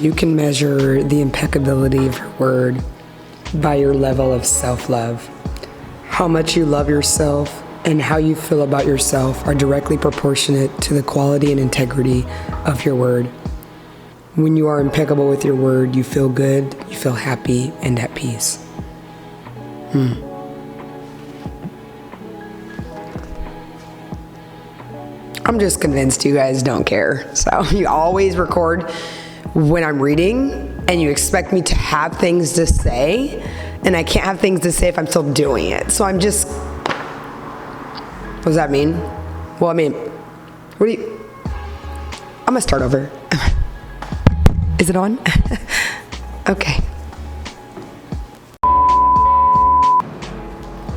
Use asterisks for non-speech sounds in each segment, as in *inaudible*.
you can measure the impeccability of your word by your level of self love. How much you love yourself and how you feel about yourself are directly proportionate to the quality and integrity of your word. When you are impeccable with your word, you feel good, you feel happy, and at peace. Hmm. I'm just convinced you guys don't care. So *laughs* you always record when I'm reading and you expect me to have things to say, and I can't have things to say if I'm still doing it. So I'm just. What does that mean? Well, I mean, what do you. I'm gonna start over. *laughs* Is it on? *laughs* okay.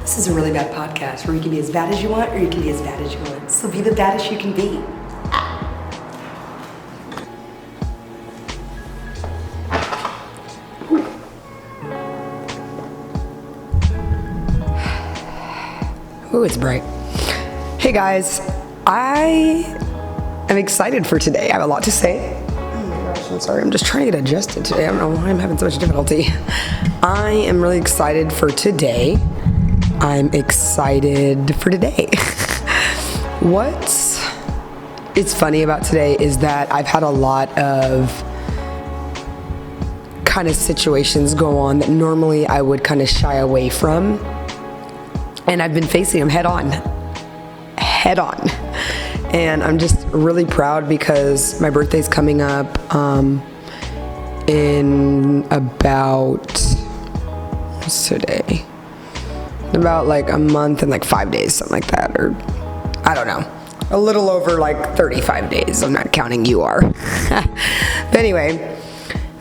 This is a really bad podcast where you can be as bad as you want or you can be as bad as you want. So be the baddest you can be. Ooh, it's bright. Hey guys, I am excited for today. I have a lot to say. Oh my gosh, I'm sorry. I'm just trying to get adjusted today. I don't know why I'm having so much difficulty. I am really excited for today. I'm excited for today. *laughs* What's it's funny about today is that I've had a lot of kind of situations go on that normally I would kind of shy away from and I've been facing them head on. Head on. And I'm just really proud because my birthday's coming up um, in about, what's today? About like a month and like five days, something like that. Or I don't know. A little over like 35 days. I'm not counting you are. *laughs* but anyway,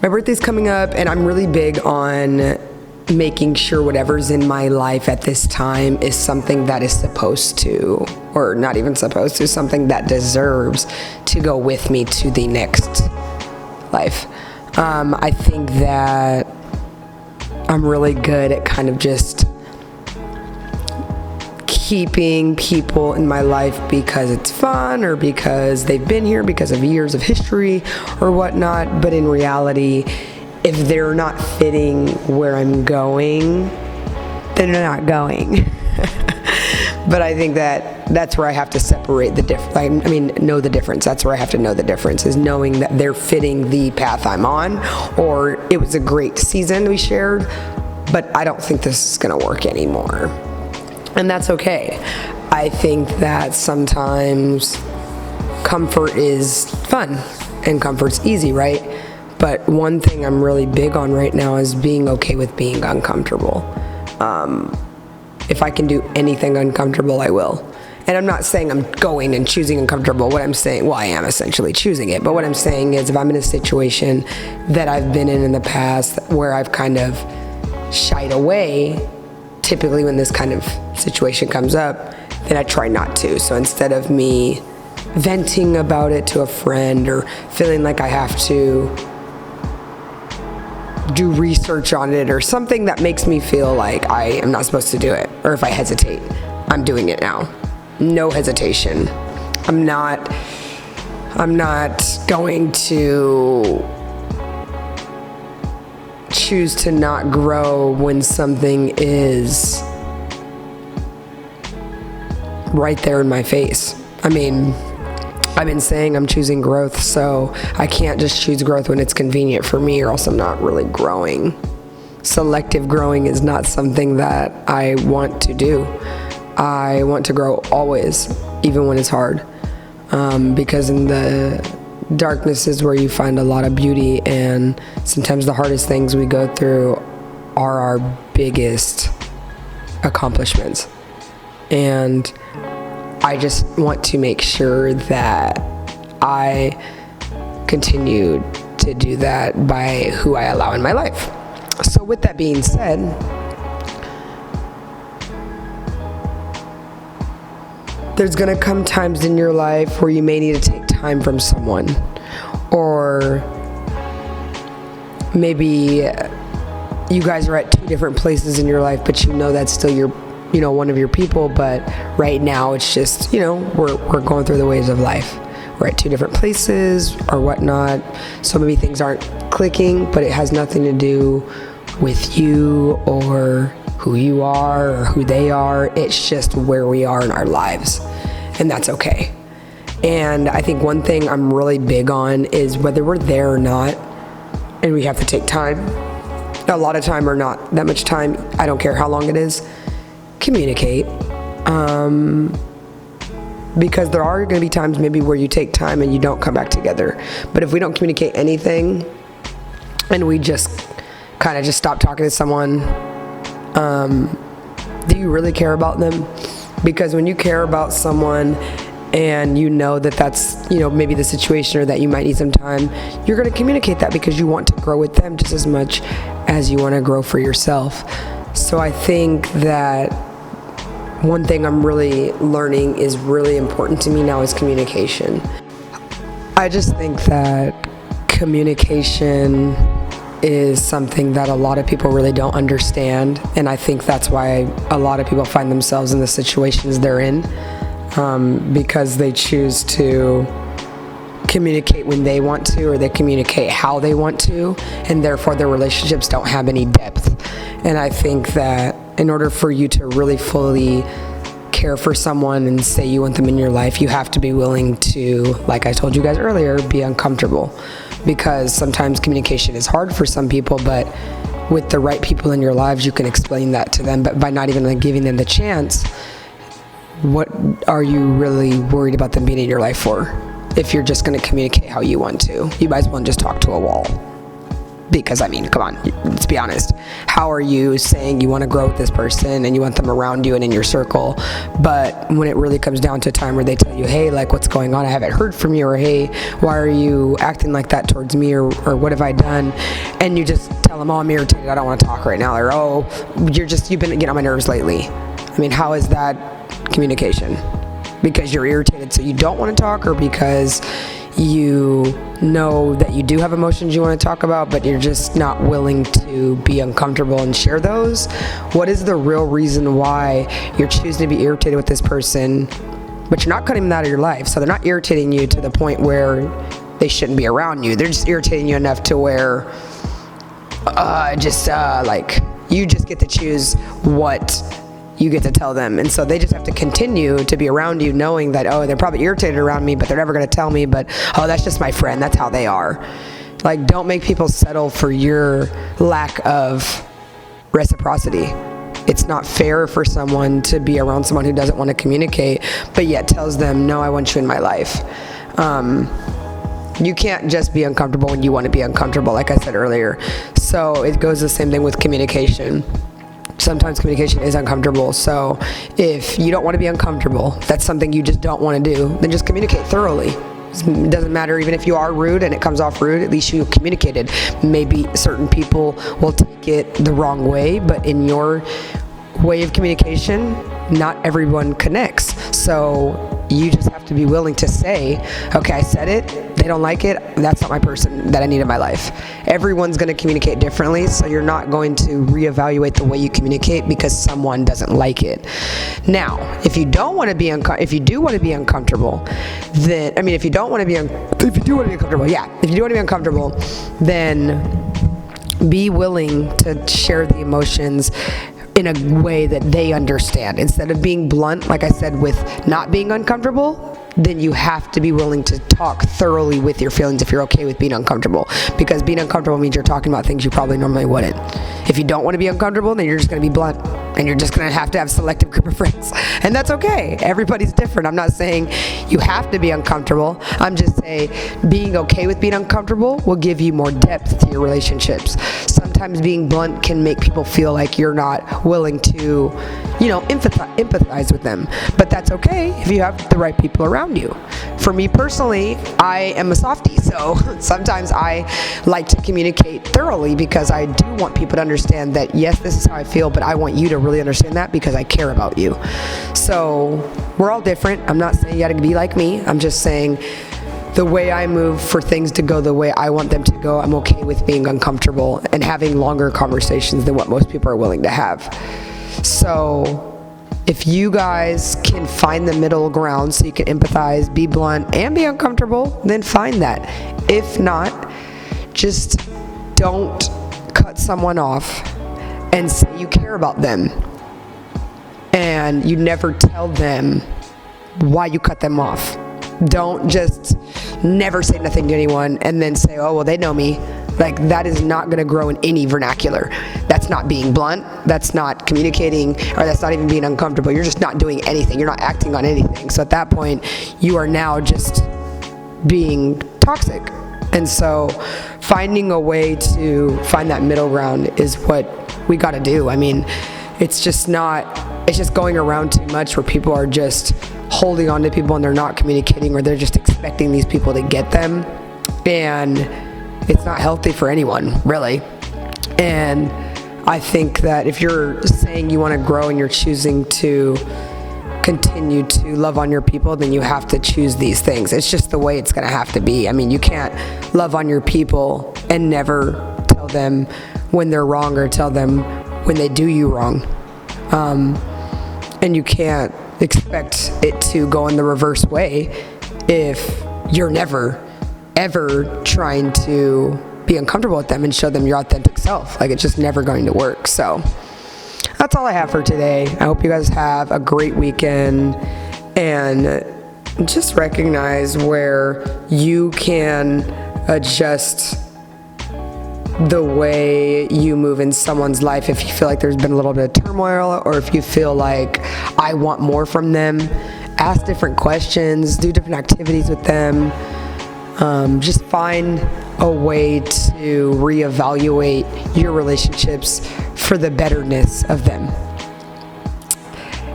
my birthday's coming up and I'm really big on making sure whatever's in my life at this time is something that is supposed to, or not even supposed to, something that deserves to go with me to the next life. Um, I think that I'm really good at kind of just keeping people in my life because it's fun or because they've been here because of years of history or whatnot. But in reality, if they're not fitting where I'm going, then they're not going. *laughs* but I think that that's where I have to separate the difference. I mean, know the difference. That's where I have to know the difference is knowing that they're fitting the path I'm on, or it was a great season we shared, but I don't think this is going to work anymore. And that's okay. I think that sometimes comfort is fun and comfort's easy, right? But one thing I'm really big on right now is being okay with being uncomfortable. Um, if I can do anything uncomfortable, I will. And I'm not saying I'm going and choosing uncomfortable. What I'm saying, well, I am essentially choosing it. But what I'm saying is, if I'm in a situation that I've been in in the past where I've kind of shied away, typically when this kind of situation comes up, then I try not to. So instead of me venting about it to a friend or feeling like I have to do research on it or something that makes me feel like I am not supposed to do it. Or if I hesitate, I'm doing it now. No hesitation. I'm not I'm not going to choose to not grow when something is right there in my face. I mean, I've been saying I'm choosing growth, so I can't just choose growth when it's convenient for me, or else I'm not really growing. Selective growing is not something that I want to do. I want to grow always, even when it's hard. Um, because in the darkness is where you find a lot of beauty, and sometimes the hardest things we go through are our biggest accomplishments. And I just want to make sure that I continue to do that by who I allow in my life. So, with that being said, there's gonna come times in your life where you may need to take time from someone, or maybe you guys are at two different places in your life, but you know that's still your you know one of your people but right now it's just you know we're, we're going through the waves of life we're at two different places or whatnot. So maybe things aren't clicking, but it has nothing to do with you or who you are or who they are. It's just where we are in our lives. And that's okay. And I think one thing I'm really big on is whether we're there or not, and we have to take time, a lot of time or not that much time, I don't care how long it is, communicate. Um, because there are going to be times maybe where you take time and you don't come back together. But if we don't communicate anything and we just kind of just stop talking to someone, um, do you really care about them? Because when you care about someone and you know that that's you know maybe the situation or that you might need some time you're going to communicate that because you want to grow with them just as much as you want to grow for yourself so i think that one thing i'm really learning is really important to me now is communication. I just think that communication is something that a lot of people really don't understand and i think that's why a lot of people find themselves in the situations they're in um, because they choose to communicate when they want to or they communicate how they want to and therefore their relationships don't have any depth. And i think that in order for you to really fully care for someone and say you want them in your life you have to be willing to like i told you guys earlier be uncomfortable because sometimes communication is hard for some people but with the right people in your lives you can explain that to them but by not even like, giving them the chance what are you really worried about them being in your life for? If you're just going to communicate how you want to, you might as well just talk to a wall. Because, I mean, come on, let's be honest. How are you saying you want to grow with this person and you want them around you and in your circle? But when it really comes down to a time where they tell you, hey, like, what's going on? I haven't heard from you, or hey, why are you acting like that towards me, or, or what have I done? And you just tell them, oh, I'm irritated, I don't want to talk right now, or oh, you're just, you've been getting on my nerves lately. I mean, how is that communication because you're irritated so you don't want to talk or because you know that you do have emotions you want to talk about but you're just not willing to be uncomfortable and share those what is the real reason why you're choosing to be irritated with this person but you're not cutting them out of your life? So they're not irritating you to the point where they shouldn't be around you. They're just irritating you enough to where uh, just uh, like you just get to choose what you get to tell them. And so they just have to continue to be around you knowing that, oh, they're probably irritated around me, but they're never going to tell me, but oh, that's just my friend. That's how they are. Like, don't make people settle for your lack of reciprocity. It's not fair for someone to be around someone who doesn't want to communicate, but yet tells them, no, I want you in my life. Um, you can't just be uncomfortable when you want to be uncomfortable, like I said earlier. So it goes the same thing with communication sometimes communication is uncomfortable. So if you don't want to be uncomfortable, that's something you just don't want to do, then just communicate thoroughly. It doesn't matter even if you are rude and it comes off rude, at least you communicated. Maybe certain people will take it the wrong way, but in your way of communication, not everyone connects. So you just have to be willing to say, okay, I said it, they don't like it, that's not my person that I need in my life. Everyone's going to communicate differently, so you're not going to reevaluate the way you communicate because someone doesn't like it. Now, if you don't want to be uncomfortable, if you do want to be uncomfortable, then I mean, if you don't want to be un- if you do want to be uncomfortable, yeah, if you do want to be uncomfortable, then be willing to share the emotions in a way that they understand. Instead of being blunt, like I said, with not being uncomfortable, then you have to be willing to talk thoroughly with your feelings if you're okay with being uncomfortable. Because being uncomfortable means you're talking about things you probably normally wouldn't. If you don't want to be uncomfortable, then you're just going to be blunt and you're just going to have to have selective group of friends. *laughs* And that's okay. Everybody's different. I'm not saying you have to be uncomfortable. I'm just saying being okay with being uncomfortable will give you more depth to your relationships. Sometimes being blunt can make people feel like you're not willing to, you know, empathize, with them. But that's okay if you have the right people around you. For me personally, I am a softie, so *laughs* sometimes I like to communicate thoroughly because I do want people to understand that yes, this is how I feel, but I want you to really understand that because I care about you. So we're all different. I'm not saying you gotta be like me. I'm just saying the way I move for things to go the way I want them to go, I'm okay with being uncomfortable and having longer conversations than what most people are willing to have. So if you guys can find the middle ground so you can empathize, be blunt, and be uncomfortable, then find that. If not, just don't cut someone off and say you care about them and you never tell them why you cut them off. Don't just never say nothing to anyone and then say, oh, well, they know me. Like, that is not going to grow in any vernacular. That's not being blunt. That's not communicating, or that's not even being uncomfortable. You're just not doing anything. You're not acting on anything. So at that point, you are now just being toxic. And so, finding a way to find that middle ground is what we got to do. I mean, it's just not, it's just going around too much where people are just holding on to people and they're not communicating or they're just expecting these people to get them. And it's not healthy for anyone, really. And I think that if you're saying you want to grow and you're choosing to continue to love on your people, then you have to choose these things. It's just the way it's going to have to be. I mean, you can't love on your people and never tell them when they're wrong or tell them when they do you wrong. Um, and you can't expect it to go in the reverse way if you're never, ever trying to be uncomfortable with them and show them your authentic self. Like, it's just never going to work. So, that's all I have for today. I hope you guys have a great weekend and just recognize where you can adjust the way you move in someone's life if you feel like there's been a little bit of turmoil or if you feel like I want more from them. Ask different questions, do different activities with them. Um, just find a way to reevaluate your relationships for the betterness of them.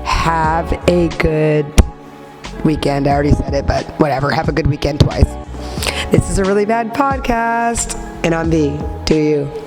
Have a good weekend. I already said it, but whatever. Have a good weekend twice. This is a really bad podcast, and I'm B. Do you?